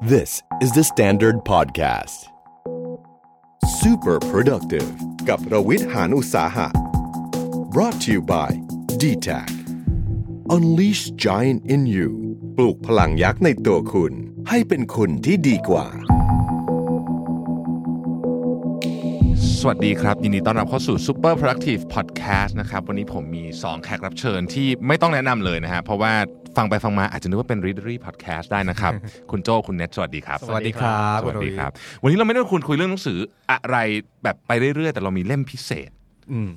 This is the Standard Podcast. Super productive กับรวิทหานอุตสาหะ brought to you by d t a c Unleash Giant in You ปลูกพลังยักษ์ในตัวคุณ ให้เป็นคุณที่ดีกว่า สวัสดีครับ ยินดีต้อนรับเข้าสู่ Super Productive Podcast นะครับ วันนี้ผมมี 2 แขกรับเชิญที่ไม่ต้องแนะนำเลยนะฮะ เพราะว่า ฟังไปฟังมาอาจจะนึกว่าเป็น Readery Podcast ได้นะครับ คุณโจคุณเน็ตสวัสดีครับ สวัสดีครับ สวัสดีครับ วันนี้เราไม่ได้คุยคุยเรื่องหนังสืออะไรแบบไปเรื่อยๆ แต่เรามีเล่มพิเศษอืม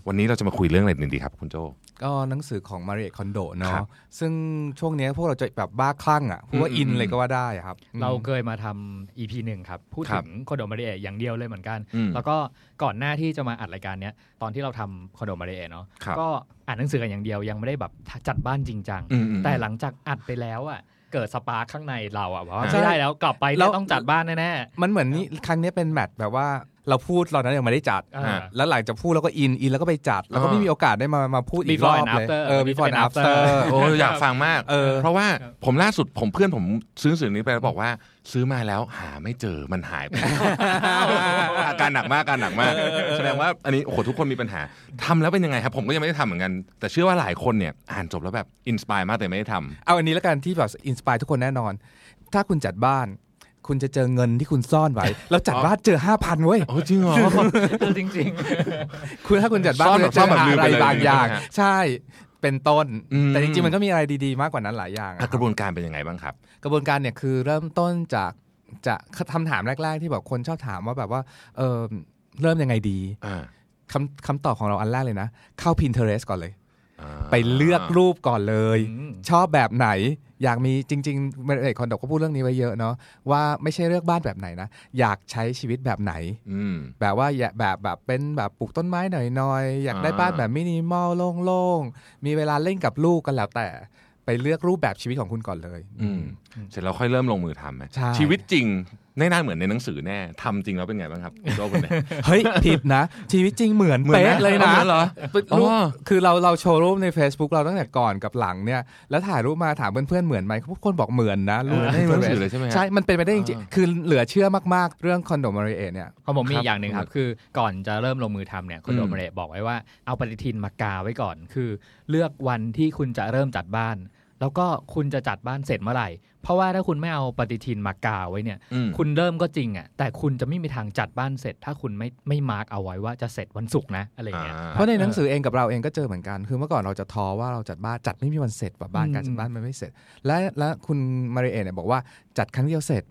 วันนี้เราจะมาคุยเรื่องอะไรหนึ่งดีครับคุณโจก็หนังสือของมาริเอคอนโดครัเนาะบซึ่งช่วงเนี้ยพวกเราจะแบบบ้าคลั่งอะพูดว่าอืมอินอืมเลยก็ว่าได้อะครับ เราอืมเคยมาทำ EP หนึ่งครับ พูดครัถึบงคอนโดมาริเอะอย่างเดียวเลยเหมือนกันอืมแล้วก็ก่อนหน้าที่จะมาอัดรายการเนี้ยตอนที่เราทำคอนโดมาริเอะเนาะครับก็อ่านหนังสือกันอย่างเดียวยังไม่ได้แบบจัดบ้านจริงจังอืมอืมแต่หลังจากอัดไปแล้วอะเกิดสปาร์คข้างในเราอะว่าใช่ไม่ได้แล้วกลับไปแล้เนี่ยวต้องจัดบ้านแน่มันเหมือนนี่ครั้งเนี้ยเป็นแมทแบบว่า เราพูดตอนนั้นยังไม่ได้จัดๆอ่าแล้วหลังจากพูดแล้วก็อินอินแล้วก็ไปจัด แล้วก็ไม่มีโอกาสได้มามาพูดอีกร Before อบ and เลย after เออ before and Before and after after โอ้อยากฟังมากเออเพราะว่าครับผมล่าสุดผมเพื่อนผมซื้อหนังสือนี้ไปแล้วบอกว่าซื้อมาแล้วหาไม่เจอมันหายไปอาการหนักมากอาการหนักมาก แสดงว่าอันนี้โอ้โหทุกคนมีปัญหาทำแล้วเป็นยังไงครับ ผมก็ยังไม่ได้ทำเหมือนกัน แต่เชื่อว่าหลายคนเนี่ยอ่านจบแล้วแบบ inspire มากแต่ไม่ได้ทำเอาอันนี้แล้วกันที่แบบ inspire ทุกคนแน่นอน ถ้าคุณจัดบ้าน คุณจะเจอเงินที่คุณซ่อนไว้ แล้วจัดบ้านเจอห้าพันเว้ยโอ้จริงเหรอเออจริงคุณถ้าคุณจัดบ้านซ่อนคุณจะเจอซ่อนแบบลืมอะไรไปเลยบางอย่าง ใช่ไหมฮะใช่เป็นต้นอืมแต่จริงๆมันก็มีอะไรดีๆ มากกว่านั้นหลายอย่างอะอะครับระบวนการเป็นยังไงบ้างครับ กระบวนการเนี่ยคือเริ่มต้นจากจะคำถามแรก ๆ ที่แบบคนชอบถามว่าแบบว่าเออเริ่มยังไงดีอ่าคำคำตอบของเราอันแรกเลยนะ เข้า Pinterest ก่อนเลยอ่าไปเลือกรูปก่อนเลยอืมชอบแบบไหน อยากมีจริงๆเอกคอนดกก็พูดเรื่องนี้ไว้เยอะเนาะว่าไม่ใช่เลือกบ้านแบบไหนนะ อยากใช้ชีวิตแบบไหนอืมแบบว่าอยากแบบแบบเป็นแบบปลูกต้นไม้หน่อยๆ อยากได้อ่าบ้านแบบมินิมอลโล่งๆ มีเวลาเล่นกับลูกกันแล้วแต่ไปเลือกรูปแบบชีวิตของคุณก่อนเลย อืมเสร็จแล้วค่อยเริ่มลงมือทำไหมใช่ชีวิตจริงไม่น่าเหมือนในหนังสือแน่ทำจริงแล้วเป็นไงบ้างครับคุณโจ้คุณเนี่ยเฮ้ยผิดนะชีวิตจริงเหมือนเหมือนนะเป๊ะเลยนะเหมือนเหรอรูปอ๋อคือเราเราโชว์รูปใน Facebook เราตั้งแต่ก่อนกับหลังเนี่ยแล้วถ่ายรูปมาถามเพื่อนๆเหมือนไหมทุกคนบอกเหมือนนะรูปเหมือนในหนังสือเลยใช่ไหมฮะใช่มันเป็นไปได้จริงอ่าๆคือเหลือเชื่อมากๆ เรื่องคอนโดมาริเอเนี่ยๆของผมมีครับอย่างหนึ่งครับคือก่อนจะเริ่มลงมือทำเนี่ยคอนโดอืมมาริเอะบอกไว้ว่าเอาปฏิทินมากาไว้ก่อน คือ เลือกวันที่คุณจะเริ่มจัดบ้าน แล้วก็คุณจะจัดบ้านเสร็จเมื่อไหร่ เพราะว่าถ้าคุณไม่เอาปฏิทินมากาไว้เนี่ยอืมคุณเริ่มก็จริงอะ แต่คุณจะไม่มีทางจัดบ้านเสร็จ ถ้าคุณไม่ไม่มาร์กเอาไว้ว่าจะเสร็จวันศุกร์นะอะไรอย่างเงี้ยอ่าเพราะในหนังสือเองกับเราเองก็เจอเหมือนกัน คือเมื่อก่อนเราจะท้อว่าเราจัดบ้านจัดไม่มีวันเสร็จแบบบ้านอืมการจัดบ้านมันไม่เสร็จ และและคุณมาริเอเนี่ยบอกว่าจัดครั้งเดียวเสร็จ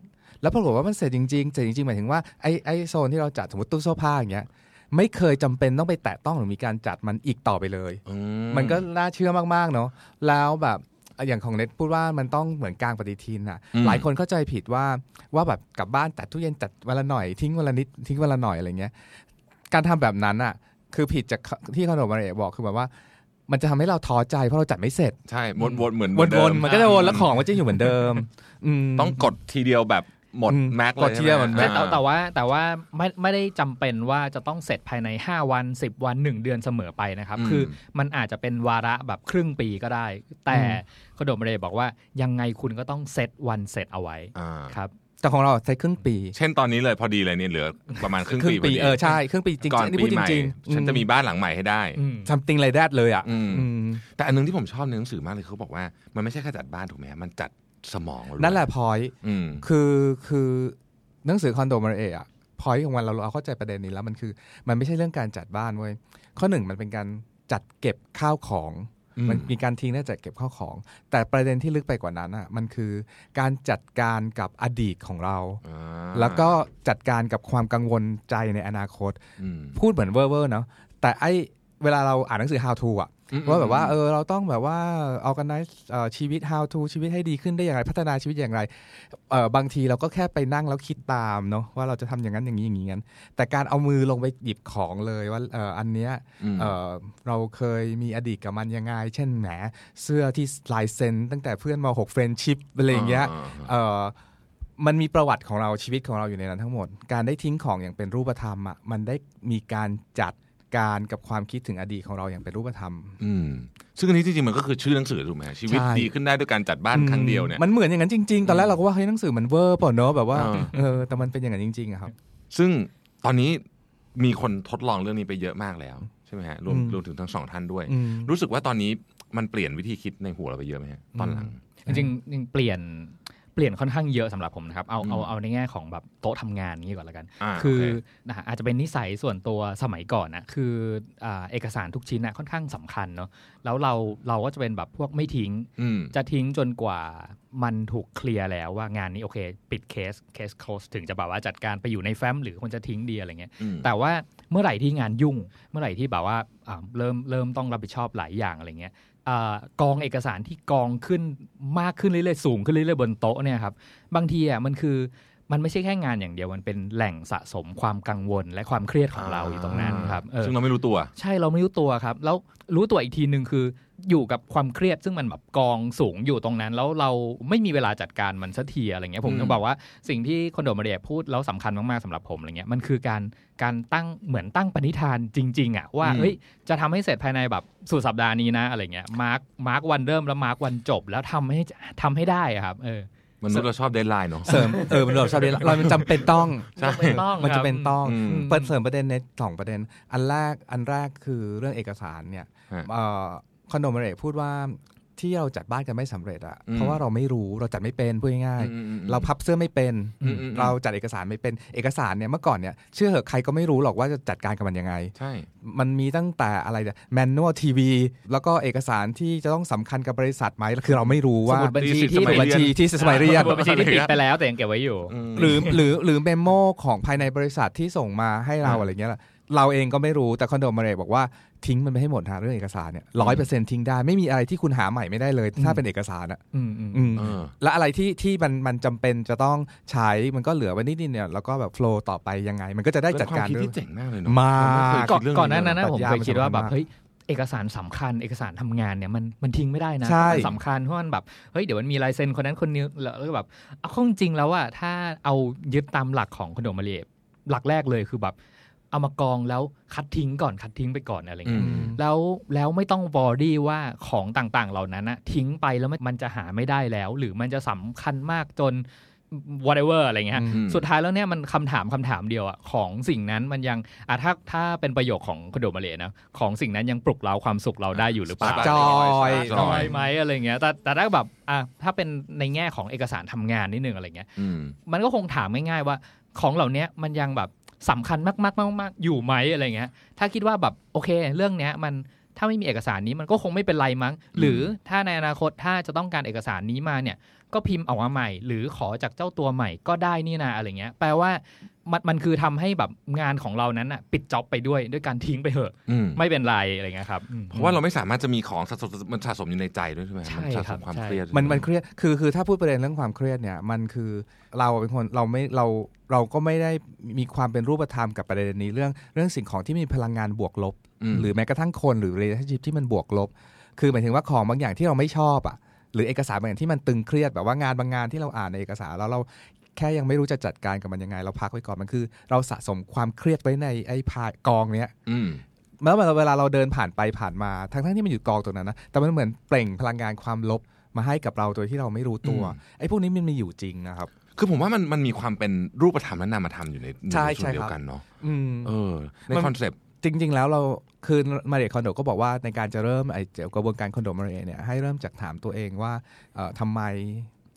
แล้วปรากฏว่ามันเสร็จจริงๆเสร็จจริงๆหมายถึงว่าไอ้ไอ้โซนที่เราจัดสมมติตู้เสื้อผ้าอย่างเงี้ยไม่เคยจำเป็นต้องไปแตะต้องหรือมีการจัดมันอีกต่อไปเลยอืมันก็น่าเชื่อมากๆเนาะ แล้วแบบ อย่างของเน็ตพูดว่ามันต้องเหมือนกลางปฏิทินอะอืมหลายคนเข้าใจผิดว่าว่าแบบกลับบ้านจัดตู้เย็นจัดวันละหน่อยทิ้งวันละนิดทิ้งวันละหน่อยอะไรเงี้ย การทำแบบนั้นอะ คือผิดจากที่ขนมมาเอะบอกคือแบบว่ามันจะทำให้เราท้อใจเพราะเราจัดไม่เสร็จ ใช่วนๆเหมือนวเดินๆมันก็จะวนแล้วของมันจะอยู่เหมือนเดิมอืมต้องกดทีเดียวแบบ หมดอืมแม็กเลยกดทีเดียวหมดแม็แต่กแต่แต่ว่าแต่ว่าไม่ไม่ได้จำเป็นว่าจะต้องเสร็จภายใน 5 วัน 10 วัน 1 เดือนเสมอไปนะครับอืมคือมันอาจจะเป็นวาระแบบครึ่งปีก็ได้ แต่คอนโดมาริเอะบอกว่ายังไงคุณก็ต้องเซตวันเสร็จเอาไว้อ่าครับแต่ของเราใช้ครึ่งปี เช่นตอนนี้เลยพอดีเลยเนี่ยเหลือประมาณครึ่งครึ่ปีงพปีอดีเออใช่ครึ่งปีจริงก่อนๆนี่ปีพูดจใหม่ริงๆฉันจะมีบ้านหลังใหม่ให้ได้อืมทำติงไรแดดเลยอะอืมอืมแต่อันนึงที่ผมชอบในหนังสือมากเลยเขาบอกว่ามันไม่ใช่แค่จัดบ้านถูกไหมฮะมันจัด สมองเราด้วยนั่นแหละพอยอืมคือคือหนังสือคนโดมาริเอะอะ point ของมันเราเราเข้าใจประเด็นนี้แล้วมันคือ มันไม่ใช่เรื่องการจัดบ้านเว้ยข้อหนึ่งมันเป็นการจัดเก็บข้าวของอืมมันมีการทิ้งและจัดเก็บข้าวของ แต่ประเด็นที่ลึกไปกว่านั้นอะมันคือการจัดการกับอดีตของเราอ่าแล้วก็จัดการกับความกังวลใจในอนาคตอืมพูดเหมือนเวอร์เวอร์เนาะแต่ไอเวลาเราอ่านหนังสือ how to อะอืม ว่าแบบว่าเออเราต้องแบบว่า organize เอ่อชีวิต how to ชีวิตให้ดีขึ้นได้อย่างไร พัฒนาชีวิตอย่างไรเออบางทีเราก็แค่ไปนั่งแล้วคิดตามเนาะว่าเราจะทำอย่างนั้นอย่างนี้อย่างนี้งั้นแต่การเอามือลงไปหยิบของเลยว่าเอออันเนี้ยอืมเออเราเคยมีอดีตกับมันยังไง เช่นแหมเสื้อที่ลายเซ็นตั้งแต่เพื่อนมาหกเฟรนชิพอะไรอย่างเงี้ยเออมันมีประวัติของเราชีวิตของเราอยู่ในนั้นทั้งหมด การได้ทิ้งของอย่างเป็นรูปธรรมอะมันได้มีการจัด การกับความคิดถึงอดีตของเราอย่างเป็นรูปธรรม อืมซึ่งอันนี้จริงๆมันก็คือชื่อหนังสือถูกไหมชีวิตใช่ดีขึ้นได้ด้วยการจัดบ้านครั้งเดียวเนี่ยมันเหมือนอย่างนั้นจริงๆ ตอนแรกเราก็ว่าเฮ้ยหนังสือมันเวอร์เปล่าเนอะแบบว่าเออเออแต่มันเป็นอย่างนั้นจริงๆอะครับ ซึ่งตอนนี้มีคนทดลองเรื่องนี้ไปเยอะมากแล้วใช่ไหมฮะรวมอืมรวมถึงทั้งสองท่านด้วยอืมรู้สึกว่าตอนนี้มันเปลี่ยนวิธีคิดในหัวเราไปเยอะไหมฮะตอนหลังจริงๆจริงๆเปลี่ยน เปลี่ยนค่อนข้างเยอะสำหรับผมนะครับ เอาเอาอืมเอาในแง่ของแบบโต๊ะทำงานนี้ก่อนละกันอ่าคือโอเคนะฮะอาจจะเป็นนิสัยส่วนตัวสมัยก่อนนะคืออ่าเอกสารทุกชิ้นนะค่อนข้างสำคัญเนาะแล้วเราเราก็จะเป็นแบบพวกไม่ทิ้งอืมจะทิ้งจนกว่ามันถูกเคลียร์แล้วว่างานนี้โอเค ปิดเคสเคส close ถึงจะแบบว่าจัดการไปอยู่ในแฟ้มหรือควรจะทิ้งดีอะไรเงี้ยอืมแต่ว่าเมื่อไหร่ที่งานยุ่ง เมื่อไหร่ที่แบบว่าอ่าเริ่มเริ่มต้องรับผิดชอบหลายอย่างอะไรเงี้ยอา กองเอกสารที่กองขึ้นมากขึ้นเรื่อยๆสูงขึ้นเรื่อยๆบนโต๊ะเนี่ยครับบางทีอะมันคือ มันไม่ใช่แค่งานอย่างเดียวมันเป็นแหล่งสะสมความกังวลและความเครียดของเราอยู่ตรงนั้นครับเออซึ่งเราไม่รู้ตัว ใช่เราไม่รู้ตัวครับ แล้วรู้ตัวอีกทีหนึ่งคืออยู่กับความเครียดซึ่งมันแบบกองสูงอยู่ตรงนั้น แล้วเราไม่มีเวลาจัดการมันสักทีอะไรเงี้ยผมอืมต้องบอกว่าสิ่งที่คอนโดมาเรียพูดแล้วสำคัญมากๆสำหรับผมอะไรเงี้ยมันคือการการตั้งเหมือนตั้งปณิธานจริง ๆอะว่าเฮ้ยจะทำให้เสร็จภายในแบบสุดสัปดาห์นี้นะอะไรเงี้ยมาร์กมาร์กวันเริ่มแล้วมาร์กวันจบแล้วทำให้ทำให้ได้อะครับเออ มนุษย์เราชอบเดทไลน์เนาะเสริมเออมันเราชอบเรียนเรามันจำเป็นต้องใช่ไม่ต้องมันคจะรับเป็นต้องอืมเปิดเสริมประเด็นในสองประเด็น อันแรกอันแรกคือเรื่องเอกสารเนี่ยฮะเอ่อคอนโดมาเรพูดว่า ที่เราจัดบ้านกันไม่สำเร็จอะอืมเพราะว่าเราไม่รู้เราจัดไม่เป็นพูดง่ายอืมอืมอืมๆเราพับเสื้อไม่เป็นอืมอืมเราจัดเอกสารไม่เป็นเอกสารเนี่ยเมื่อก่อนเนี่ยเชื่อเหอะใครก็ไม่รู้หรอกว่าจะจัดการกับมันยังไงใช่มันมีตั้งแต่อะไรแมนนวลทีวีแล้วก็เอกสารที่จะต้องสำคัญกับบริษัทไหมคือเราไม่รู้สว่ามุดบัญชีที่ที่สมัยบัญชีที่สมัยเรียนสมุดบัญชีที่ปิดไปแล้วแต่ยังเก็บไว้อยู่มหรือหรือหรือเมมโมของภายในบริษัทที่ส่งมาให้เราอ่าอะไรเงี้ยล่ะเราเองก็ไม่รู้แต่คอนโดมาเรย์บอกว่า ทิ้งมันไปให้หมดฮะเรื่องเอกสารเนี่ยร้อยเปอร์เซ็นต์ทิ้งได้ไม่มีอะไรที่คุณหาใหม่ไม่ได้เลย ถ้าเป็นเอกสารอะอืมอืมอืมเออและอะไรที่ที่มันมันจำเป็นจะต้องใช้มันก็เหลือไว้นิดๆเนี่ยแล้วก็แบบโฟล์ต่อไปยังไง มันก็จะได้จัดการเป็นความคิดด้วยที่เจ๋งมากเลยเนาะมากเรไเคยก่อนคิดเรื่องก่อนหน้านั้นเลยนะผมปรัชญาเคยคิดว่าแบบมันสำคัญมากเฮ้ยเอกสารสำคัญเอกสารทำงานเนี่ยมันมันทิ้งไม่ได้นะใช่มันสำคัญเพราะมันแบบเฮ้ยเดี๋ยวมันมีลายเซ็นคนนั้นคนนี้แล้วแล้วก็แบบเอาเข้าจริงๆแล้วอะถ้าเอายึดตามหลักของคอนโดมาเรียหลักแรกเลยคือแบบ เอามากองแล้วคัดทิ้งก่อนคัดทิ้งไปก่อนอะไรอืเงี้ยมแล้วแล้วไม่ต้องวอรี่ว่าของต่างๆ เหล่านั้นนะทิ้งไปแล้วมันจะหาไม่ได้แล้ว หรือมันจะสำคัญมากจน whatever อะไรเงี้ยอืมสุดท้ายแล้วเนี่ยมันคำถามคำถามเดียวอะของสิ่งนั้นมันยังอะถ้าถ้าเป็นประโยคของคอนโดมาเลนะของสิ่งนั้นยังปลุกเราความสุขเราได้อยู่หรือเปล่าจอยจจออยยไหมอะไรเงี้ยแต่แต่ถ้าแบบอะถ้าเป็นในแง่ของเอกสารทำงานนิดนึงอะไรเงี้ยอืมมันก็คงถามง่ายๆว่าของเหล่านี้มันยังแบบ สำคัญมากๆมากๆอยู่ไหมอะไรเงี้ย ถ้าคิดว่าแบบโอเค เรื่องเนี้ยมันถ้าไม่มีเอกสารนี้มันก็คงไม่เป็นไรมั้ง หรือถ้าในอนาคตถ้าจะต้องการเอกสารนี้มาเนี่ย ก็พิมพ์ออกมาใหม่ หรือขอจากเจ้าตัวใหม่ก็ได้นี่นะอะไรเงี้ย แปลว่า มันมันคือทำให้แบบงานของเรานั้นอะปิดจ็อบไปด้วยด้วยการทิ้งไปเถอะอืมไม่เป็นไรอะไรเงี้ยครับอืมเพราะว่าเราไม่สามารถจะมีของสะสมมันสะสมอยู่ในใจด้วยใช่ไหมใช่มันสะคสรับมความใช่เครียดมันมันเครียดคือคือถ้าพูดประเด็นเรื่องความเครียดเนี่ยมันคือเราเป็นคนเราไม่เราเราก็ไม่ได้มีความเป็นรูปธรรมกับประเด็นนี้เรื่องเรื่องสิ่งของที่มีพลังงานบวกลบมหรือแม้กระทั่งคนหรือ relationship ที่มันบวกลบ คือหมายถึงว่าของบางอย่างที่เราไม่ชอบอะหรือเอกสารบางอย่างที่มันตึงเครียดแบบว่างานบางงานที่เราอ่านในเอกสารแล้วเรา แค่ยังไม่รู้จะจัดการกับมันยังไง เราพักไว้ก่อนมันคือ เราสะสมความเครียดไว้ในไอ้พายกองเนี้ยอืมแล้วเวลาเราเดินผ่านไปผ่านมาทั้งทั้งๆที่มันอยู่กองตรงนั้นนะแต่มันเหมือนเปล่งพลังงานความลบมาให้กับเราโดยที่เราไม่รู้ตัวอืมไอ้พวกนี้มันมีอยู่จริงนะครับคือผมว่ามันมันมีความเป็นรูปธรรมและนามธรรมอยู่ในใช่ในส่วนใช่เดียครับวกันเนาะอืมเออในมันคอนเซปต์จริง ๆ แล้วเราคือมาเรียคอนโดก็บอกว่าในการจะเริ่มไอ้กระบวนการคอนโดมาเรียเนี่ยให้เริ่มจากถามตัวเองว่าเอ่อทำไม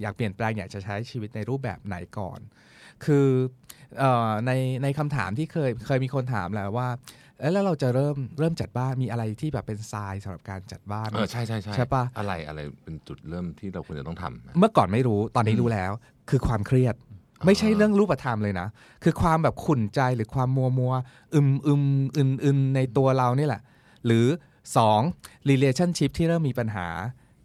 อยากเปลี่ยนแปลงอยากจะใช้ชีวิตในรูปแบบไหนก่อน คือเอ่อในในคำถามที่เคยเคยมีคนถามแหละว่าเอ๊ะแล้วเราจะเริ่มเริ่มจัดบ้านมีอะไรที่แบบเป็นทรายสำหรับการจัดบ้านไหมเออใช่ใช่ใช่ใช่ปะอะไรอะไรเป็นจุดเริ่มที่เราควรจะต้องทำเมื่อก่อนไม่รู้ตอนนี้รู้แล้ว คือความเครียด ไม่ใช่เรื่องรูปธรรมเลยนะ คือความแบบขุ่นใจหรือความมัวมัวอึมอึมอึนอึนในตัวเรานี่แหละ หรือสอง relationship ที่เริ่มมีปัญหา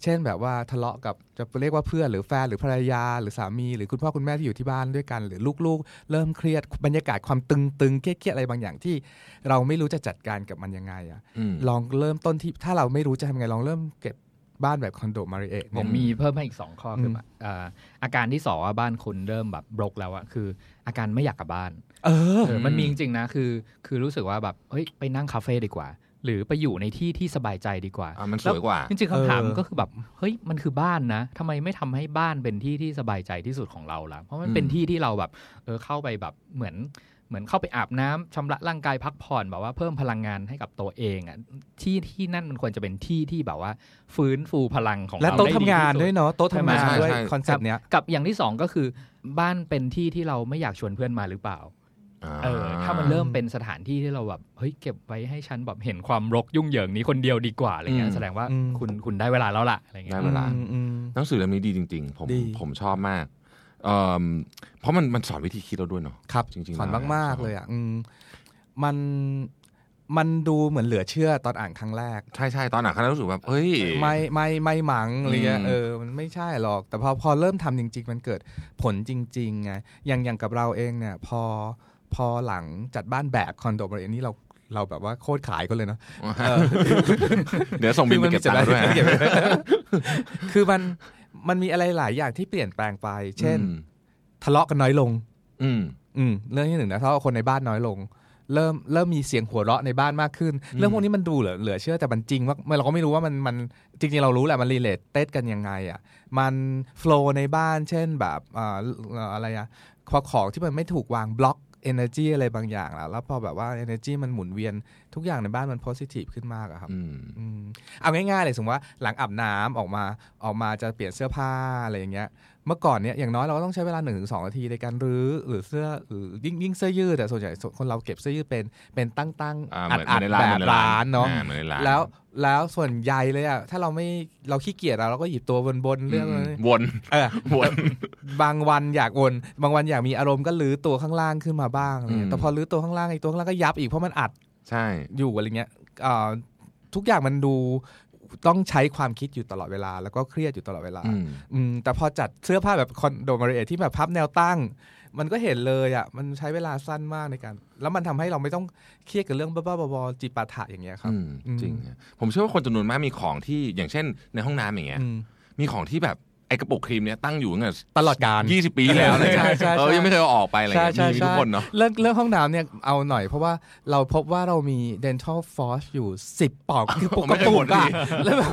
เช่นแบบว่าทะเลาะกับจะเรียกว่าเพื่อนหรือแฟนหรือภรรยา หรือสามีหรือคุณพ่อคุณแม่ที่อยู่ที่บ้านด้วยกัน หรือลูกๆ เริ่มเครียดบรรยากาศความตึงๆเครียดๆอะไรบางอย่างที่ เราไม่รู้จะจัดการกับมันยังไงอะอืมลองเริ่มต้นที่ถ้าเราไม่รู้จะทำไงลองเริ่มเก็บบ้านแบบคอนโดมาริเอะผมมีเพิ่มให้อีกสองข้อคือแบบอ่าอาการที่สองว่าบ้านคุณเริ่มแบบบรกแล้วอะคือ อาการไม่อยากกลับบ้านเออเออ มันมีจริงๆนะคือ คือรู้สึกว่าแบบเฮ้ยไปนั่งคาเฟ่ดีกว่า หรือไปอยู่ในที่ที่สบายใจดีกว่าอะมันสวยกว่าจริงๆคำถามเออก็คือแบบเฮ้ยมันคือบ้านนะทำไมไม่ทำให้บ้านเป็นที่ที่สบายใจที่สุดของเราล่ะเพราะมันเป็นอืมที่ที่เราแบบเออเข้าไปแบบเหมือนเหมือนเข้าไปอาบน้ำชำระร่างกายพักผ่อนแบบว่าเพิ่มพลังงานให้กับตัวเองอะที่ที่นั่นมันควรจะเป็นที่ที่แบบว่า ฟื้นฟูพลังของเราได้ที่สุดและโต๊ะทำงานด้วยเนาะโต๊ะทำงานใช่ไหมด้วยใช่ concept เนี้ยกับอย่างที่สองก็คือบ้านเป็นที่ที่เราไม่อยากชวนเพื่อนมาหรือเปล่า เออถ้ามันเริ่มเป็นสถานที่ที่เราแบบเฮ้ยเก็บไว้ให้ฉันแบบเห็นความรกยุ่งเหยิงนี้คนเดียวดีกว่าอะไรเงี้อืยมแสดงว่าอืมคุณคุณได้เวลาแล้วล่ะอะไรเงี้ได้ยเวลาอืมอืมหนังสือเล่มนี้ดีจริง ๆ ผมดีผมชอบมากเอิ่มเพราะมันมันสอนวิธีคิดเราด้วยเนาะครับจริงๆสอนแล้วมากชอบๆเลยอะอืมมันมันดูเหมือนเหลือเชื่อตอนอ่านครั้งแรก ใช่ใช่ตอนหนังเขารู้สึกแบบเฮ้ยไม่ไม่ไม่หมังอะไรเงี้ยอืมเออมันไม่ใช่หรอก แต่พอพอเริ่มทำจริง ๆ มันเกิดผลจริงๆไงอย่างอย่างกับเราเองเนี่ย พอ พอหลังจัดบ้านแบบคอนโดบริเวณนี้เราเราแบบว่าโคตรขายก็เลยเนาะเดี๋ยวส่งบินไปเก็บตังค์ด้วยเก็บไว้คือมันมันมีอะไรหลายอย่างที่เปลี่ยนแปลงไป เช่นอืมทะเลาะกันน้อยลง อืม อืม เรื่องที่หนึ่งนะทะเลาะกับคนในบ้านน้อยลง เริ่มเริ่มมีเสียงหัวเราะในบ้านมากขึ้นอืมเรื่องพวกนี้มันดูเหลือเหลือเชื่อแต่มันจริงว่าเราก็ไม่รู้ว่ามันมันจริงๆเรารู้แหละมัน related กันยังไง อะ มัน flow ในบ้าน เช่นแบบอ่าเอ่ออะไรอะพอของที่มันไม่ถูกวาง block energy อะไรบางอย่างแล้วแล้วพอแบบว่า energy มันหมุนเวียนทุกอย่างในบ้านมัน positive ขึ้นมากอะครับอืมอืมเอาง่ายๆเลยสมมติว่าหลังอาบน้ำออกมาออกมาจะเปลี่ยนเสื้อผ้าอะไรอย่างเงี้ย เมื่อก่อนเนี้ยอย่างน้อยเราก็ต้องใช้เวลา1 ถึง 2 นาทีในการรื้อหรือเสื้อหรือยิ่งยิ่งเสื้อยืดแต่ส่วนใหญ่คนเราเก็บเสื้อยืดเป็นเป็นตั้งตั้งอ่าอัดอัดแบบเหดมือนในร้านเหมือนในร้านเนาะอ่เหมือนในร้านแล้วแล้วส่วนใหญ่เลยอะถ้าเราไม่เราขี้เกียจอะเราก็หยิบตัวบนบนๆเรื่องมนี้วนเออวน บางวันอยากวนบางวันอยากมีอารมณ์ก็ลื้อตัวข้างล่างขึ้นมาบ้างอะไรเงี้อืยมแต่พอลื้อตัวข้างล่างไอ้ตัวข้างล่างก็ยับอีกเพราะมันอัดใช่อยู่อะไรเงี้ยเอ่อทุกอย่างมันดูต้องใช้ความคิดอยู่ตลอดเวลา แล้วก็เครียดอยู่ตลอดเวลาอืมอืมแต่พอจัดเสื้อผ้าแบบคอนโดมาริเอทที่แบบพับแนวตั้ง มันก็เห็นเลยอะมันใช้เวลาสั้นมากในการ แล้วมันทำให้เราไม่ต้องเครียดกับเรื่องบ้าๆบอๆจิปาถะอย่างเงี้ยครับอืมอืมจริงฮะผมเชื่อว่าคนจำนวนมากมีของที่อย่างเช่น ในห้องน้ำอย่างเงี้ยอืมมีของที่แบบ ไอกระปุกครีมเนี้ยตั้งอยู่ตั้งแต่ตลอดการยี่สิบปีแล้วอะไรใช่เงี้ยใช่เออใช่ยังไม่เคยเอาออกไปอะไรใช่เงี้ยใช่มีทุใช่กคนเนาะเรื่องเรื่องห้องน้ำเนี่ยเอาหน่อยเพราะว่าเราพบว่าเรามี dental floss อยู่สิบปอกคือปกไม่กเคระยปุหมกดดีอะแล้วแบบ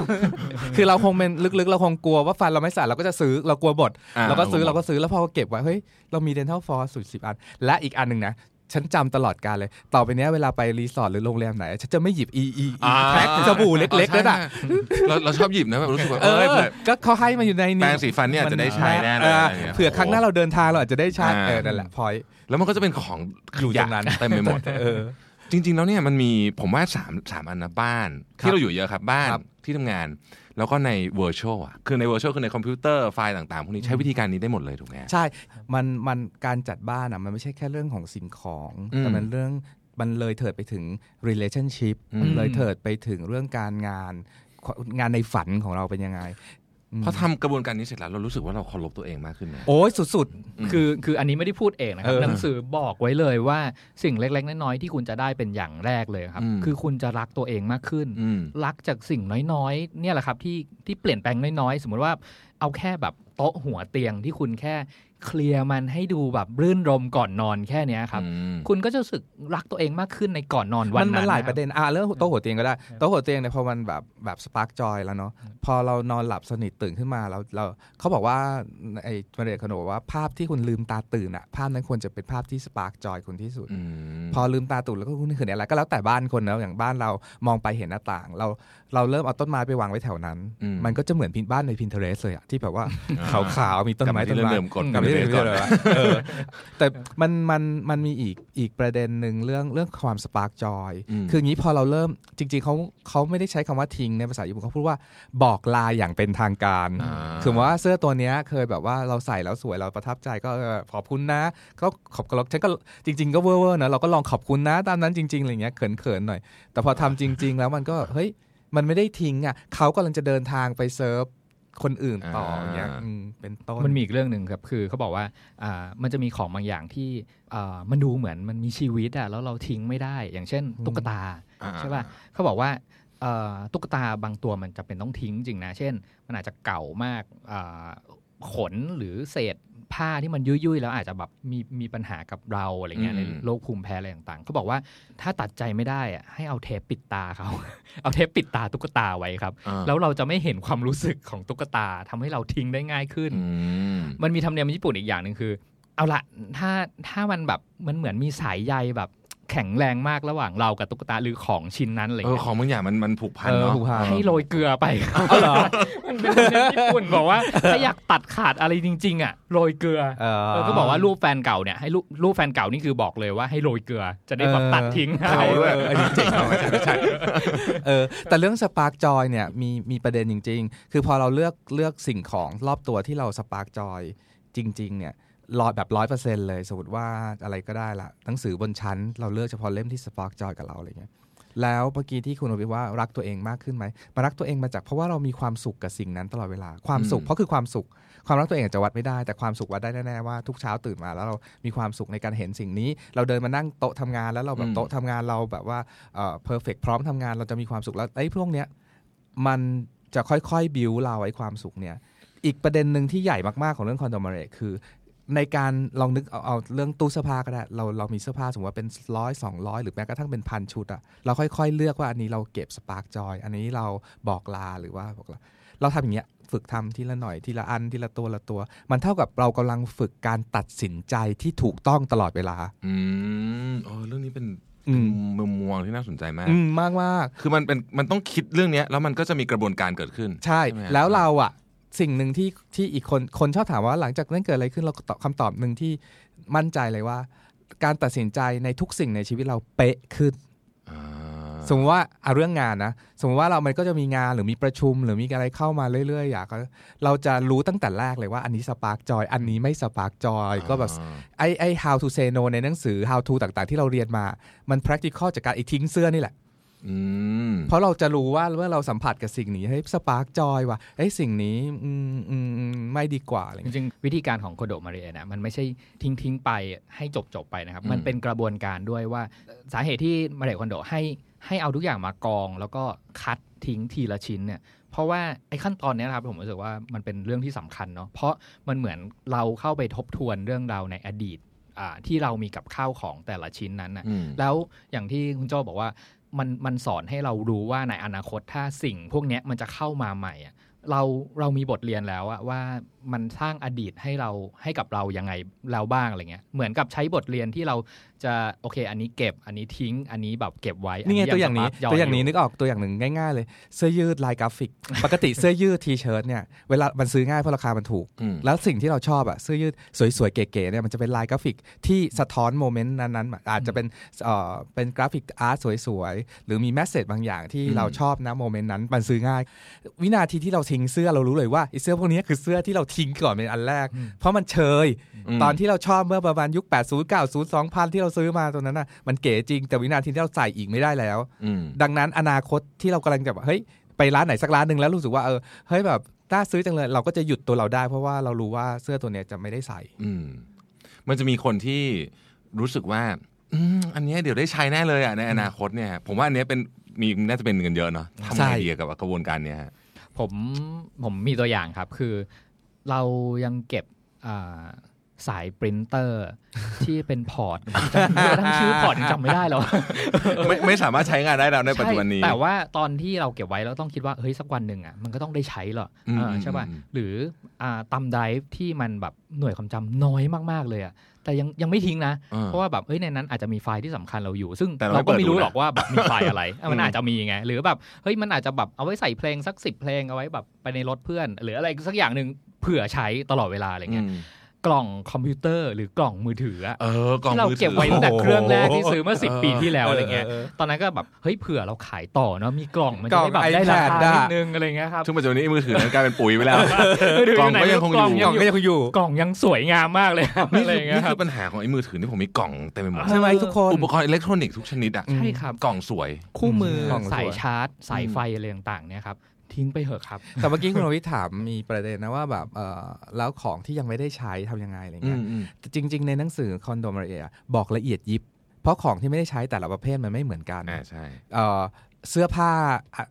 คือเราคงเป็นลึกๆ เราคงกลัวว่าฟันเราไม่สะอาดเราก็จะซื้อเรากลัวบดอ่าเราก็ซื้อผมเราก็ซื้อแล้วพอเก็บไว้เฮ้ยเรามี dental floss สุดสิบอันและอีกอันหนึ่งนะ ฉันจำตลอดการเลย ต่อไปเนี้ยเวลาไปรีสอร์ทหรือโรงแรมไหน ฉันจะไม่หยิบอีอีอีแพ็คสบู่เล็กๆนั่นอะใช่เราเราชอบหยิบนะแบบรู้สึกว่าเอเอออเผื่อก็เขาให้มาอยู่ในนี้แปรงสีฟันเนี่ยอาจจะได้ใช้แน่เลยเอออะไรเงี้ยเผื่อครั้งหน้าเราเดินทางเราอาจจะได้ใช้อ่าเออนั่นแหละพอยแล้วมันก็จะเป็นของอยู่ตรงนั้นเต็มไปหมดเออจริง ๆ แล้วเนี่ยมันมีผมว่าสามสามอันนะบ้านครับที่เราอยู่เยอะครับบ้านครับที่ทำงาน แล้วก็ใน virtual อะคือใน virtual คือในคอมพิวเตอร์ไฟล์ต่างๆพวกนี้ใช้วิธีการนี้ได้หมดเลยถูกไหมใช่ มันมันการจัดบ้านอะมันไม่ใช่แค่เรื่องของสิ่งของอืมแต่มันเรื่องมันเลยเถิดไปถึง relationship อืมมันเลยเถิดไปถึงเรื่องการงานงานในฝันของเราเป็นยังไงอืม พอทำกระบวนการนี้เสร็จแล้วเรารู้สึกว่าเราเคารพตัวเองมากขึ้นไหมโอ้ยสุดคือคืออันนี้ไม่ได้พูดเองนะครับเออหนังสือบอกไว้เลยว่าสิ่งเล็ก ๆ น้อยๆที่คุณจะได้เป็นอย่างแรกเลยครับอืมคือคุณจะรักตัวเองมากขึ้นอืมรักจากสิ่งน้อยๆ เนี่ยแหละครับที่ที่เปลี่ยนแปลงน้อยๆ สมมติว่าเอาแค่แบบโต๊ะหัวเตียงที่คุณแค่เคลียร์มันให้ดูแบบรื่นรมย์ก่อนนอนแค่เนี้ยครับอืมคุณก็จะรู้สึกรักตัวเองมากขึ้นในก่อนนอนๆวัมันนนั้มันนหลายคบประเด็นอะเรื่องโต๊ะหัวเตียงก็ได้โต๊ะหัวเตียงเนี่ยพอมันแบบแบบ spark joy แล้วเนาะพอเรานอนหลับสนิทตื่นขึ้นมาเราเราเขาบอกว่าไอ้มาริเอะคนโดบอกว่าภาพที่คุณลืมตาตื่นอะภาพนั้นควรจะเป็นภาพที่ spark joy คุณที่สุดอืมพอลืมตาตื่นแล้วก็คุณเห็นอะไรก็แล้วแต่บ้านคนนะอย่างบ้านเรามองไปเห็นหน้าต่างเราเราเริ่มเอาต้นไม้ไปวางไว้แถวนั้นอืมมันก็จะเหมือนพินบ้านใน Pinterest เลยอะที่แบบว่าอ่าขาวๆมีต้นไม้กลับมาที่ต้นไม้เรื่องเดิมกดกลับมาที่กลับมาที่เรื่องเดิมเลยอะเออแต่มันมันมันมีอีกอีกประเด็นหนึ่งเรื่องเรื่องความสปาร์กจอยมคืออย่างนี้พอเราเริ่มจริง ๆเขาเขาไม่ได้ใช้คำว่าทิ้งในภาษาญี่ปุ่นเขาพูดว่าบอกลาอย่างเป็นทางการอ่าคือว่าเสื้อตัวเนี้ยเคยแบบว่าเราใส่แล้วสวยเราประทับใจก็เออขอบคุณนะ ก็ขอบคุณฉันก็จริง ๆ ก็เวอร์ๆนะเราก็ลองขอบคุณนะตามนั้นจริงๆอะไรเงี้ยเขินๆหน่อย แต่พอทำจริง ๆ แล้วมันก็เฮ้ย มันไม่ได้ทิ้งอะเขากำลังจะเดินทางไปเซิร์ฟคนอื่นต่ออย่างเงี้ยอืมเป็นต้นมันมีอีกเรื่องหนึ่งครับคือเขาบอกว่าอ่ามันจะมีของบางอย่างที่อ่ามันดูเหมือนมันมีชีวิตอะแล้วเราทิ้งไม่ได้ อย่างเช่น ตุ๊กตาอ่าใช่ป่ะเขาบอกว่าเอ่อตุ๊กตาบางตัวมันจำเป็นต้องทิ้งจริงนะ เช่น มันอาจจะเก่ามากอ่า ขนหรือเศษผ้าที่มันยุ่ยๆ แล้วอาจจะแบบมีมีปัญหากับเราอะไรเงี้ยอืในมโรคภูมิแพ้อะไรต่างๆเขาบอกว่าถ้าตัดใจไม่ได้อะให้เอาเทปปิดตาเขา เอาเทปปิดตาตุ๊กตาไว้ครับอ่าแล้วเราจะไม่เห็นความรู้สึกของตุ๊กตาทำให้เราทิ้งได้ง่ายขึ้นอืมมันมีธรรมเนียมญี่ปุ่นอีกอย่างหนึ่งคือ เอาละถ้าถ้ามันแบบมันเหมือนมีสายใยแบบ แข็งแรงมากระหว่างเรากับตุ๊กตาหรือของชิ้นนั้นอะไรเออเงี้ยของบางอย่างมันมันผูกพันเออเนาะ ผูกพันให้โรยเกลือไปเอาเหรอมันเป็นธรรมเนียมญี่ปุ่นบอกว่าถ้าอยากตัดขาดอะไรจริง ๆ อะโรยเกลือเออเออก็บอกว่ารูปแฟนเก่าเนี่ยให้รูปรูปแฟนเก่านี่คือบอกเลยว่าให้โรยเกลือจะได้แบบเออตัดทิ้งเผาด้วยเอออันนี้เจ๋งมากไม่ใช่ เออแต่เรื่อง spark joy เนี่ยมีมีประเด็นจริง ๆ คือพอเราเลือกเลือกสิ่งของรอบตัวที่เรา spark joy จริง ๆ เนี่ย ร้อยแบบร้อยเปอร์เซ็นต์เลยสมมติว่าอะไรก็ได้ละหนังสือบนชั้น เราเลือกเฉพาะเล่มที่ spark joy กับเราอะไรเงี้ยแล้วเมื่อกี้ที่คุณโอวิว่ารักตัวเองมากขึ้นไหมมารักตัวเองมาจากเพราะว่าเรามีความสุขกับสิ่งนั้นตลอดเวลาความสุขอืมเพราะคือความสุข ความรักตัวเองอาจจะวัดไม่ได้ แต่ความสุขวัดได้แน่ๆว่าทุกเช้าตื่นมาแล้วเรามีความสุขในการเห็นสิ่งนี้ เราเดินมานั่งโต๊ะทำงานแล้วเราแบอืบมโต๊ะทำงานเราแบบว่าเอ่อเพอร์เฟกพร้อมทำงานเราจะมีความสุขแล้วไอ้พวกเนี้ยมันจะค่อยๆบิวเราไอ้ความสุขเนี่ยอีกประเด็นหนึ่งที่ใหญ่มากๆของเรื่องคอนโดมเรคือ ในการลองนึกเอาเอาเรื่องตู้เสื้อผ้าก็ได้เราเรามีเสื้อผ้าสมมติว่าเป็นร้อยสองร้อยหรือแม้กระทั่งเป็นพันชุดอะเราค่อยๆ เลือกว่าอันนี้เราเก็บสปาร์กจอยอันนี้เราบอกลาหรือว่าบอกลาเราทำอย่างเงี้ยฝึกทำทีละหน่อยทีละอันทีละตัวละตัว มันเท่ากับเรากำลังฝึกการตัดสินใจที่ถูกต้องตลอดเวลา อืมเออเรื่องนี้เป็นอืมเป็นมุมมองที่น่าสนใจมากอืมมากมากคือมันเป็นมันต้องคิดเรื่องเนี้ยแล้วมันก็จะมีกระบวนการเกิดขึ้นๆใช่ใช่ไหมแล้วเราอะ สิ่งหนึ่งที่ที่อีกคนคนชอบถามว่าหลังจากนั้นเกิดอะไรขึ้นเราก็ตอบคำตอบหนึ่งที่มั่นใจเลยว่า การตัดสินใจในทุกสิ่งในชีวิตเราเป๊ะขึ้นอ่าสมมติว่าเอาเรื่องงานนะสมมติว่าเรามันก็จะมีงานหรือมีประชุม หรือมีอะไรเข้ามาเรื่อยๆอยากเราจะรู้ตั้งแต่แรกเลยว่าอันนี้ spark joy อันนี้ไม่ spark joy ก็แบบอ่าไอ้ไอ้ how to say no ในหนังสือ how to ต่างๆ ที่เราเรียนมามัน practical จากการไอ้ทิ้งเสื้อนี่แหละอืม เพราะเราจะรู้ว่าเมื่อเราสัมผัสกับสิ่งนี้เฮ้ย spark joy ว่ะเฮ้ยสิ่งนี้อืมอืมอืมไม่ดีกว่าอะไรจเงี้ยริงๆวิธีการของโคโดมาเรียนะมันไม่ใช่ทิ้งทิ้งๆไปให้จบจบๆไปนะครับอืมมันเป็นกระบวนการด้วยว่าสาเหตุที่มาเรียคอนโดให้ให้เอาทุกอย่างมากอง แล้วก็คัดทิ้งทีละชิ้นเนี่ยเพราะว่าไอ้ขั้นตอนเนี้ยนะครับผมรู้สึกว่ามันเป็นเรื่องที่สำคัญเนาะเพราะมันเหมือนเราเข้าไปทบทวนเรื่องราวในอดีตอ่าที่เรามีกับข้าวของแต่ละชิ้นนั้นนะอืมแล้วอย่างที่คุณโจบอกว่า มันมันสอนให้เรารู้ว่าในอนาคตถ้าสิ่งพวกนี้มันจะเข้ามาใหม่อะเราเรามีบทเรียนแล้วอะว่ามันสร้างอดีตให้เราให้กับเรายังไงแล้วบ้างอะไรเงี้ยเหมือนกับใช้บทเรียนที่เราจะโอเค อันนี้เก็บอันนี้ทิ้ง อันนี้แบบเก็บไว้นี่ไงตัวอย่างนี้ spark ตัวอย่างนี้ยนึกออกตัวอย่างหนึ่งง่ายๆเลยเสื้อยืดลายกราฟิก ปกติเสื้อยืด T-shirt เนี่ยเวลามันซื้อง่ายเพราะราคามันถูกอืมแล้วสิ่งที่เราชอบอะเสื้อยืดสวยๆเก๋ๆเนี่ยมันจะเป็นลายกราฟิกที่สะท้อน moment นั้นๆอาจจะเป็นเอ่อเป็น graphic art สวยๆหรือมี message บางอย่างที่อืมเราชอบณ moment นั้นมันซื้อง่าย วินาทีที่เราทิ้งเสื้อเรารู้เลยว่าไอ้เสื้อพวกนี้คือเสื้อที่เราทิ้งก่อนเป็นอันแรก เพราะมันเชยมตอนที่เราชอบเมื่อประมาณยุค 80 90 2000ที่เราซื้อมาตัวนั้นน่ะมันเก๋จริงแต่วินาทีที่เราใส่อีกไม่ได้แล้วอืมดังนั้นอนาคตที่เรากำลังจะแบบเฮ้ยไปร้านไหนสักร้านหนึ่งแล้วรู้สึกว่าเออเฮ้ยแบบน่าซื้อจังเลยเราก็จะหยุดตัวเราได้ เพราะว่าเรารู้ว่าเสื้อตัวเนี้ยจะไม่ได้ใส่ อืมมันจะมีคนที่รู้สึกว่าอืมอันเนี้ยเดี๋ยวได้ใช้แน่เลยอะในอนาคตเนี่ย ผมว่าอันเนี้ยเป็นมีน่าจะเป็นเงินเยอะเนาะทำใช่ไงดีกับกระบวนการเนี้ยฮะผมผมมีตัวอย่างครับคือ เรายังเก็บอ่า สายปรินเตอร์ที่เป็น port จำไม่ได้ทั้งชื่อ port ยังจำไม่ได้แล้วไม่ไม่สามารถใช้งานได้แล้วในปัจจุบันนี้ใช่แต่ว่าตอนที่เราเก็บไว้เราต้องคิดว่าเฮ้ยสักวันหนึ่งอะมันก็ต้องได้ใช้หรออืมเออใช่ป่ะอืมหรืออ่า thumb drive ที่มันแบบหน่วยความจำน้อยมากๆเลยอะแต่ยังยังไม่ทิ้งนะอ่าเพราะว่าแบบเอ้ยในนั้นอาจจะมีไฟล์ที่สำคัญเราอยู่ ซึ่งแต่เราเราก็ไม่ไม่เปิดดูรู้นะหรอกว่าแบบมีไฟล์อะไรเออมันอืมอาจจะมีไง หรือแบบเฮ้ยมันอาจจะแบบเอาไว้ใส่เพลงสักสิบเพลงเอาไว้แบบไปในรถเพื่อน หรืออะไรสักอย่างหนึ่งเผื่อใช้ตลอดเวลาอะไรเงี้ยอืม กล่องคอมพิวเตอร์หรือกล่องมือถืออะเออกล่องที่เรามือถือเก็บไว้ตั้งแต่เครื่องแรกที่ซื้อเมื่อสิบเออปีที่แล้วอะไรเงี้ยเออเออตอนนั้นก็แบบเฮ้ยเผื่อเราขายต่อเนาะมีกล่องมันกล่จะองได้แบบได้ราคา iPad นิดอะนึงอะไรเงี้ยครับซึ่งปัจจุบันนี้มือถือนั้นกลายเป็นปุ๋ยไปแล้วมือถืกล่องไหนก็ยังคงกล่องอยู่กล่องก็ยังคงอยู่กล่องยังสวยงามมากเลยครับนี่อะไรคือเงี้นี่ยคคืรับอปัญหาของไอ้มือถือที่ผมมีกล่องเต็มไปหมดใช่ไหมทุกคนอุปกรณ์อิเล็กทรอนิกส์ทุกชนิดอะใช่ครับกล่องสวย คู่มือกล่องสายวยชาร์จ สายไฟอะไรต่างๆเนี่ยครับ ทิ้งไปเถอะครับ แต่เมื่อกี้คุณโรวิทถามมีประเด็นนะว่าแบบเออแล้วของที่ยังไม่ได้ใช้ทำยังไงอะไรอืเงี้ยมอืมแต่จริง ๆ ในหนังสือคอนโดมเรียบอกละเอียดยิบ เพราะของที่ไม่ได้ใช้แต่ละประเภทมันไม่เหมือนกันอ่าใช่เอ่อเสื้อผ้าอะ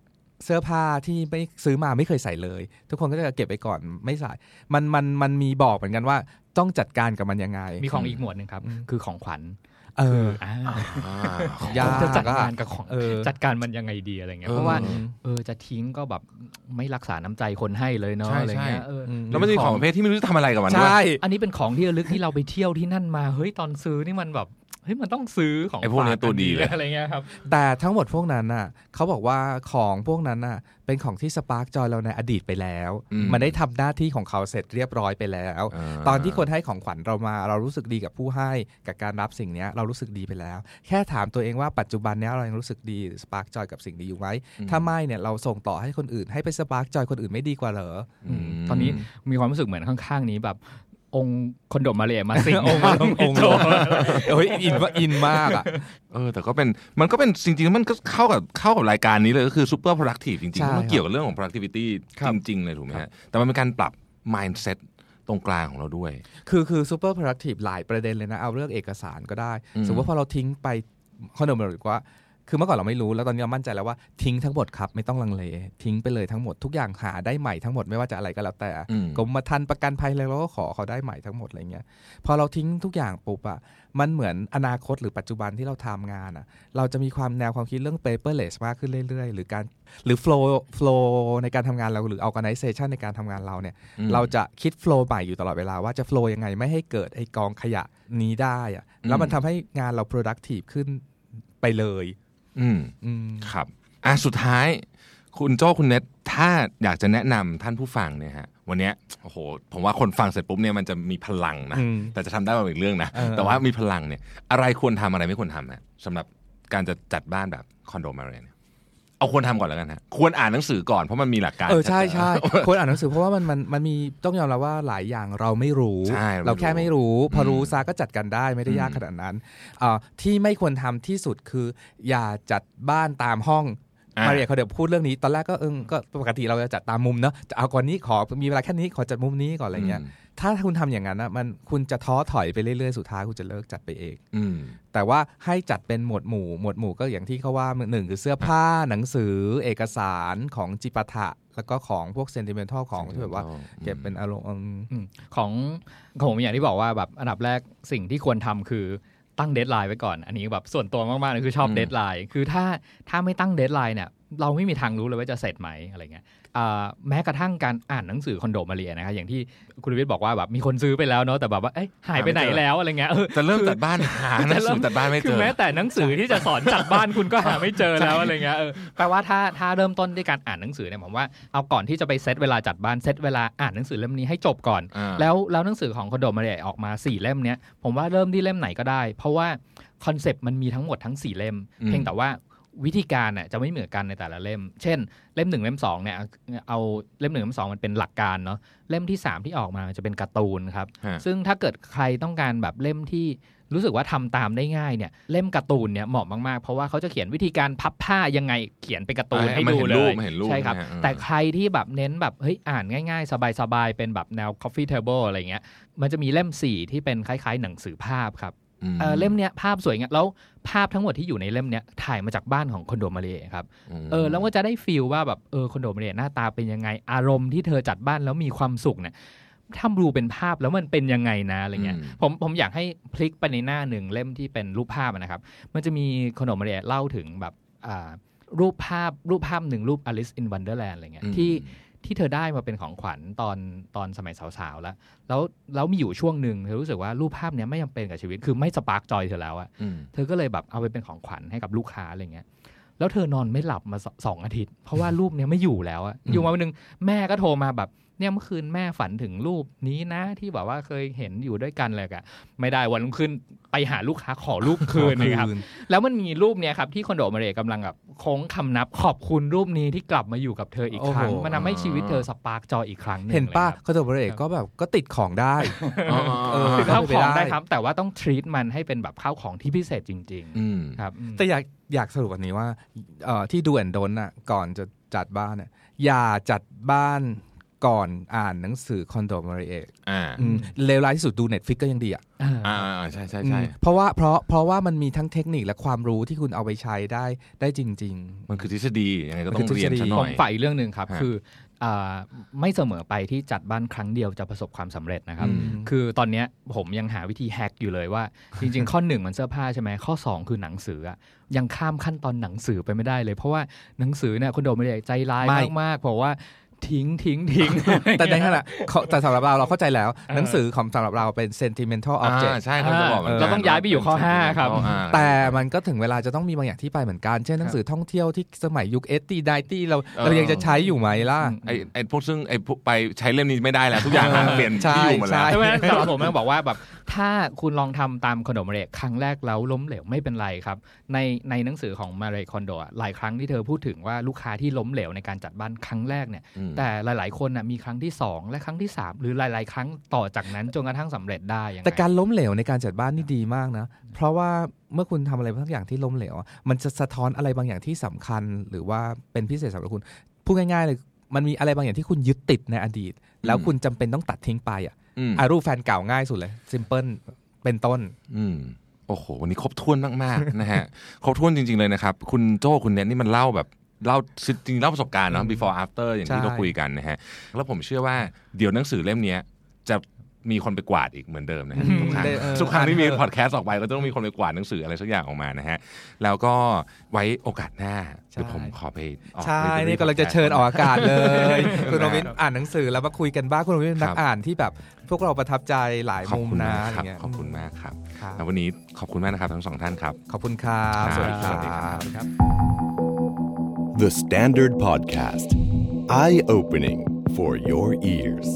เสื้อผ้าที่ไม่ซื้อมาไม่เคยใส่เลย ทุกคนก็จะเก็บไปก่อนไม่ใส่ มันมันมันมีบอกเหมือนกันว่าต้องจัดการกับมันยังไง มีของอีกหมวดหนึ่งครับอืมคือของขวัญ เอออ่าอ่ายากจะจัดอะการกับของเออจัดการมันยังไงดีอะไรเงี้ยเออเพราะว่าเออจะทิ้งก็แบบไม่รักษาน้ำใจคนให้เลยเนาะใช่อะไรเงี้ยใช่เอออมแล้วมันจะมีของประเภทที่ไม่รู้จะทำอะไรกับมันด้วยใช่อันนี้เป็นของที่ระลึกที่เราไปเที่ยวที่นั่นมาเฮ้ยตอนซื้อนี่มันแบบ เฮ้ยมันต้องซื้อของไอ้พวกเนี้ยฝาตัวดีเลยอะไรเงี้ยครับแต่ทั้งหมดพวกนั้นน่ะเขาบอกว่าของพวกนั้นน่ะเป็นของที่ spark joy เราในอดีตไปแล้วอืมมันได้ทำหน้าที่ของเขาเสร็จเรียบร้อยไปแล้วาตอนที่คนให้ของขวัญเรามา เรารู้สึกดีกับผู้ให้กับการรับสิ่งเนี้ยเรารู้สึกดีไปแล้ว แค่ถามตัวเองว่าปัจจุบันเนี้ยเรายังรู้สึกดี spark joy กับสิ่งนี้อยู่ไหมถ้าไม่เนี่ยเราส่งต่อให้คนอื่นให้ไป spark joy คนอื่นไม่ดีกว่าเหรอมตอนนี้มีความรู้สึกเหมือนข้างๆนี้แบบ องค์คนโดมาเลยมาสิงองค์มาลงองค์โจโอ้ยอินว่าอินมากอะเออแต่ก็เป็นมันก็เป็นจริงๆมันก็เข้ากับเข้ากับรายการนี้เลยก็คือ super productive จริงใช่ๆมันเกี่ยวกับเรื่องของ productivity ครับจริงๆเลยถูกไหมฮะแต่มันเป็นการปรับ mindset ตรงกลางของเราด้วย คือคือ super productive หลายประเด็นเลยนะ เอาเรื่องเอกสารก็ได้อืมสมมติว่าพอเราทิ้งไปคอนโดมิเนียว่า คือเมื่อก่อนเราไม่รู้แล้วตอนนี้เรามั่นใจแล้วว่าทิ้งทั้งหมดครับไม่ต้องลังเล ทิ้งไปเลยทั้งหมดทุกอย่างหาได้ใหม่ทั้งหมดไม่ว่าจะอะไรก็แล้วแต่อืมกรมธรรม์ประกันภัยอะไรเราก็ขอเขาได้ใหม่ทั้งหมดอะไรเงี้ยพอเราทิ้งทุกอย่างปุ๊บอะมันเหมือนอนาคตหรือปัจจุบันที่เราทำงานอะเราจะมีความแนวความคิดเรื่อง paperless มากขึ้นเรื่อยๆ หรือการหรือ flow flow ในการทำงานเราหรือ organization ในการทำงานเราเนี่ยอืมเราจะคิด flow ใหม่อยู่ตลอดเวลาว่าจะ flow ยังไงไม่ให้เกิดไอกองขยะนี้ได้อะแล้วมันทำให้งานเรา productive ขึ้นไปเลย อืมอืมครับอะสุดท้าย คุณโจ้คุณเน็ตถ้าอยากจะแนะนำท่านผู้ฟังเนี่ยฮะวันเนี้ยโอ้โหผมว่าคนฟังเสร็จปุ๊บเนี่ยมันจะมีพลังนะอืมแต่จะทำได้มาอีกเรื่องนะเออแต่ว่ามีพลังเนี่ย อะไรควรทำอะไรไม่ควรทำฮะสำหรับการจะจัดบ้านแบบคอนโดมาเรียนย เอาควรทำก่อนแล้วกันฮะควรอ่านหนังสือก่อนเพราะมันมีหลักการเออใช่ใช่ควรอ่านหนังสือเพราะว่ามันมันมันมีต้องยอมรับว่าหลายอย่างเราไม่รู้ใช่เราแค่ไม่รู้ พอรู้อืมซาก็จัดกันได้ไม่ได้ยากอืมขนาดนั้นอ่าที่ไม่ควรทำที่สุดคือ อย่าจัดบ้านตามห้องอะมาเรียเขาเดี๋ยวพูดเรื่องนี้ตอนแรกก็เออก็ปกติเราจะจัดตามมุมเนอะจะเอาก่อนนี้ขอมีเวลาแค่นี้ขอจัดมุมนี้ก่อนอะไรเงี้ยม ถ้าคุณทำอย่างนั้นนะมันคุณจะท้อถอยไปเรื่อยๆ สุดท้ายคุณจะเลิกจัดไปเอง อืมแต่ว่าให้จัดเป็นหมวดหมู่หมวดหมู่ก็อย่างที่เขาว่าหนึ่งคือเสื้อผ้าหนังสือ เอกสารของจิปาถะ แล้วก็ของพวก sentimental ของที่แบบว่าเก็บเป็นอารมณ์อืมอืมของของผมอย่างที่บอกว่าแบบอันดับแรกสิ่งที่ควรทำคือตั้ง deadline ไว้ก่อน อันนี้แบบส่วนตัวมากๆเลยคือชอบอืม deadline คือถ้าถ้าไม่ตั้ง deadline เนี่ยเราไม่มีทางรู้เลยว่าจะเสร็จไหมอะไรเงี้ยอ่า แม้กระทั่งการอ่านหนังสือคนโดมาริเอะนะครับอย่างที่คุณวิทย์บอกว่าแบบมีคนซื้อไปแล้วเนาะแต่แบบว่าเอ้ยหายไปไหนแล้วอะไรเงี้ยเออจะเริ่มคือจัดบ้านหาหนังสือจัดบ้านไม่เจอคือแม้แต่หนังสือที่จะสอนจัดบ้านคุณก็หาไม่เจอแล้วอะไรเงี้ยเออแปลว่าถ้าถ้าเริ่มต้นด้วยการอ่านหนังสือเนี่ยผมว่าเอาก่อนที่จะไปเซตเวลาจัดบ้านเซตเวลาอ่านหนังสือเล่มนี้ให้จบก่อนอ่าแล้วแล้วหนังสือของคนโดมาริเอะออกมาสี่เล่มเนี้ยผมว่าเริ่มที่เล่มไหนก็ได้ เพราะว่า concept มันมีทั้งหมดทั้งสี่เล่มอืมเพียงแต่ว่า วิธีการน่ะจะไม่เหมือนกันในแต่ละเล่ม เช่น เล่มหนึ่งเล่มสองเนี่ยเอาเล่มหนึ่งเล่มสองมันเป็นหลักการเนาะเล่มที่สามที่ออกมาจะเป็นการ์ตูนครับฮะซึ่งถ้าเกิดใครต้องการแบบเล่มที่รู้สึกว่าทำตามได้ง่ายเนี่ยเล่มการ์ตูนเนี่ยเหมาะมากๆ เพราะว่าเขาจะเขียนวิธีการพับผ้ายังไงเขียนเป็นการ์ตูนให้มาดูเห็นเลรูปยมาเห็นรูปใช่ครับนะฮะอืมแต่ใครที่แบบเน้นแบบเฮ้ยอ่านง่ายๆ สบายๆ เป็นแบบแนว coffee table อะไรเงี้ยมันจะมีเล่ม 4 ที่เป็นคล้ายๆ หนังสือภาพครับม เอ่อเล่มเนี้ยภาพสวยงามแล้วภาพทั้งหมดที่อยู่ในเล่มเนี้ยถ่ายมาจากบ้านของคอนโดมาเลครับมเออแล้วก็จะได้ฟีลว่าแบบเออคอนโดมาเลหน้าตาเป็นยังไงอารมณ์ที่เธอจัดบ้านแล้วมีความสุขเนี่ยถ้าดูเป็นภาพแล้วมันเป็นยังไงนะอะไรเงี้ยอืมผมผมอยากให้พลิกไปในหน้าหนึ่งเล่มที่เป็นรูปภาพอะนะครับ มันจะมีคนโดมาริเอะเล่าถึงแบบอ่ารูปภาพรูปภาพหนึ่งรูป Alice in Wonderland อะไรเงี้ยอืมที่ ที่เธอได้มาเป็นของขวัญตอนตอนสมัยสาวๆแล้ว แล้วแล้วมีอยู่ช่วงหนึ่งเธอรู้สึกว่ารูปภาพเนี้ยไม่จำเป็นกับชีวิตคือไม่ spark joy เธอแล้วอะอืมเธอก็เลยแบบเอาไปเป็นของขวัญให้กับลูกค้าอะไรเงี้ยแล้วเธอนอนไม่หลับมาสสองอาทิตย์ เพราะว่ารูปเนี้ยไม่อยู่แล้วอะอืมอยู่มาวันหนึ่งแม่ก็โทรมาแบบ เนี่ยเมื่อคืนแม่ฝันถึงรูปนี้นะที่แบบว่าเคยเห็นอยู่ด้วยกันเลยอะไม่ได้วันรุ่งขึ้นไปหาลูกค้าขอรูปคืนนะครับ แล้วมันมีรูปเนี้ยครับที่คอนโดมาเรย์กำลังแบบโค้งคำนับขอบคุณรูปนี้ที่กลับมาอยู่กับเธออีกครั้งโอ้โหมันทำให้ชีวิตเธอสปาร์กจอยอีกครั้งหนึ่งเห็นป้าลยครับคอนโดมิเนียก็แบบก็ติดของได้อ๋อเออคือข้าวของเป็นไปได้ได้ครับ แต่ว่าต้องทรีตมันให้เป็นแบบข้าวของที่พิเศษจริงอืมๆครับอืมแต่อยากอยากสรุปวันนี้ว่าเอ่อที่ดูแอนโดนน่ะก่อนจะจัดบ้านน่ะอย่าจัดบ้าน ก่อนอ่านหนังสือคอนโดมาริเอกอ่าเลวร้ายที่สุดดู Netflix ก็ยังดีอะอ่าอ่าอ่าใช่ใช่ใช่อืมเพราะว่าเพราะเพราะว่ามันมีทั้งเทคนิคและความรู้ที่คุณเอาไปใช้ได้ได้จริงมันคือทฤษฎียังไงก็มันต้คือองเรียนทฤษฎีซะหผน่อมยฝ่ายอีกเรื่องหนึ่งครับฮะคืออ่าไม่เสมอไปที่จัดบ้านครั้งเดียวจะประสบความสำเร็จนะครับอืมคือตอนเนี้ยผมยังหาวิธีแฮกอยู่เลยว่า จริง ๆ ข้อหนึ่งมันเสื้อผ้าใช่ไหมข้อ 2 คือหนังสืออะยังข้ามขั้นตอนหนังสือไปไม่ได้เลย เพราะว่าหนังสือเนี่ยคุณโดมไม่ได้ใจร้ายไม่มากๆบอกว่า ทิ้งทิ้งทิ้งๆแต่ในขณะเขาแต่สำหรับเราเราเข้าใจแล้ว หนังสือของสำหรับเราเป็น sentimental อ่า object ใช่เขาจะบอกเหมือนกันเราต้องย้ายไปอยู่ข้อห้าครับอ่าแต่มันก็ถึงเวลาจะต้องมีบางอย่างที่ไปเหมือนกันเช่นหนังสือท่องเที่ยวที่สมัยยุคเอตีไดตี้เราเออเรายังจะใช้อยู่ไหมล่ะไอ้ไอ้พวกซึ่งไอ้พวกไปใช้เล่มนี้ไม่ได้แล้ว ทุกอย่างเออเปลี่ยนใช่ที่อยู่หมดแล้วใช่ใช่ไหมสำหรับผมมันบอกว่าแบบถ้าคุณลองทำตามคอนโดมาเรกครั้งแรกแล้วล้มเหลวไม่เป็นไรครับ ในในหนังสือของมาเรคอนโดอะหลายครั้งที่เธอพูดถึงว่าลูกค้าที่ล้มเหลวในการจัดบ้านครั้งแรกเนี่ยอืมแต่หลาย ๆ คนน่ะมีครั้งที่ 2 และครั้งที่ 3 หรือหลาย ๆ ครั้งต่อจากนั้นจนกระทั่งสำเร็จได้ยังไงแต่การล้มเหลวในการจัดบ้านนี่ดีมากนะ เพราะว่าเมื่อคุณทำอะไรบางอย่างที่ล้มเหลวอะมันจะสะท้อนอะไรบางอย่างที่สำคัญ หรือว่าเป็นพิเศษสำหรับคุณพูดง่ายๆเลยมันมีอะไรบางอย่างที่คุณยึดติดในอดีต แล้วคุณจำเป็นต้องตัดทิ้งไปอะ อืมอารูปแฟนเก่าง่ายสุดเลยซิมเพิลเป็นต้น อืมโอ้โห วันนี้ครบถ้วนมากๆนะฮะ ครบถ้วนจริง ๆเลยนะครับ คุณโจ้คุณเน็ตนี่มันเล่าแบบเล่าจริงๆเล่าประสบการณ์เนาะ before after อย่างที่ใช่เราคุยกันนะฮะ แล้วผมเชื่อว่าเดี๋ยวหนังสือเล่มเนี้ยจะมีคนไปกวาดอีกเหมือนเดิมนะฮะอืมทุกครั้งได้เออทุกครั้งที่มีอ่านเถอะพอดแคสต์ออกไปก็ต้องมีคนไปกวาดหนังสืออะไรสักอย่างออกมานะฮะ แล้วก็ไว้โอกาสหน้าเดี๋ยวผมขอไปออกใช่ library นี่กำลังจะเชิญออกอากาศเลย คุณโรครับวินอ่านหนังสือแล้วมาคุยกันบ้างคุณโรวินเป็นนัคกรับอ่านที่แบบ พวกเราประทับใจหลายขอบมุมคุณนะมากอะไรครับเงี้ยขอบคุณมากครับครับแล้ววันนี้ขอบคุณมากนะครับทั้งสองท่านครับ ขอบคุณครับสวัสดีคสวัสดีครัรับบครับ The Standard Podcast. Eye opening for your ears.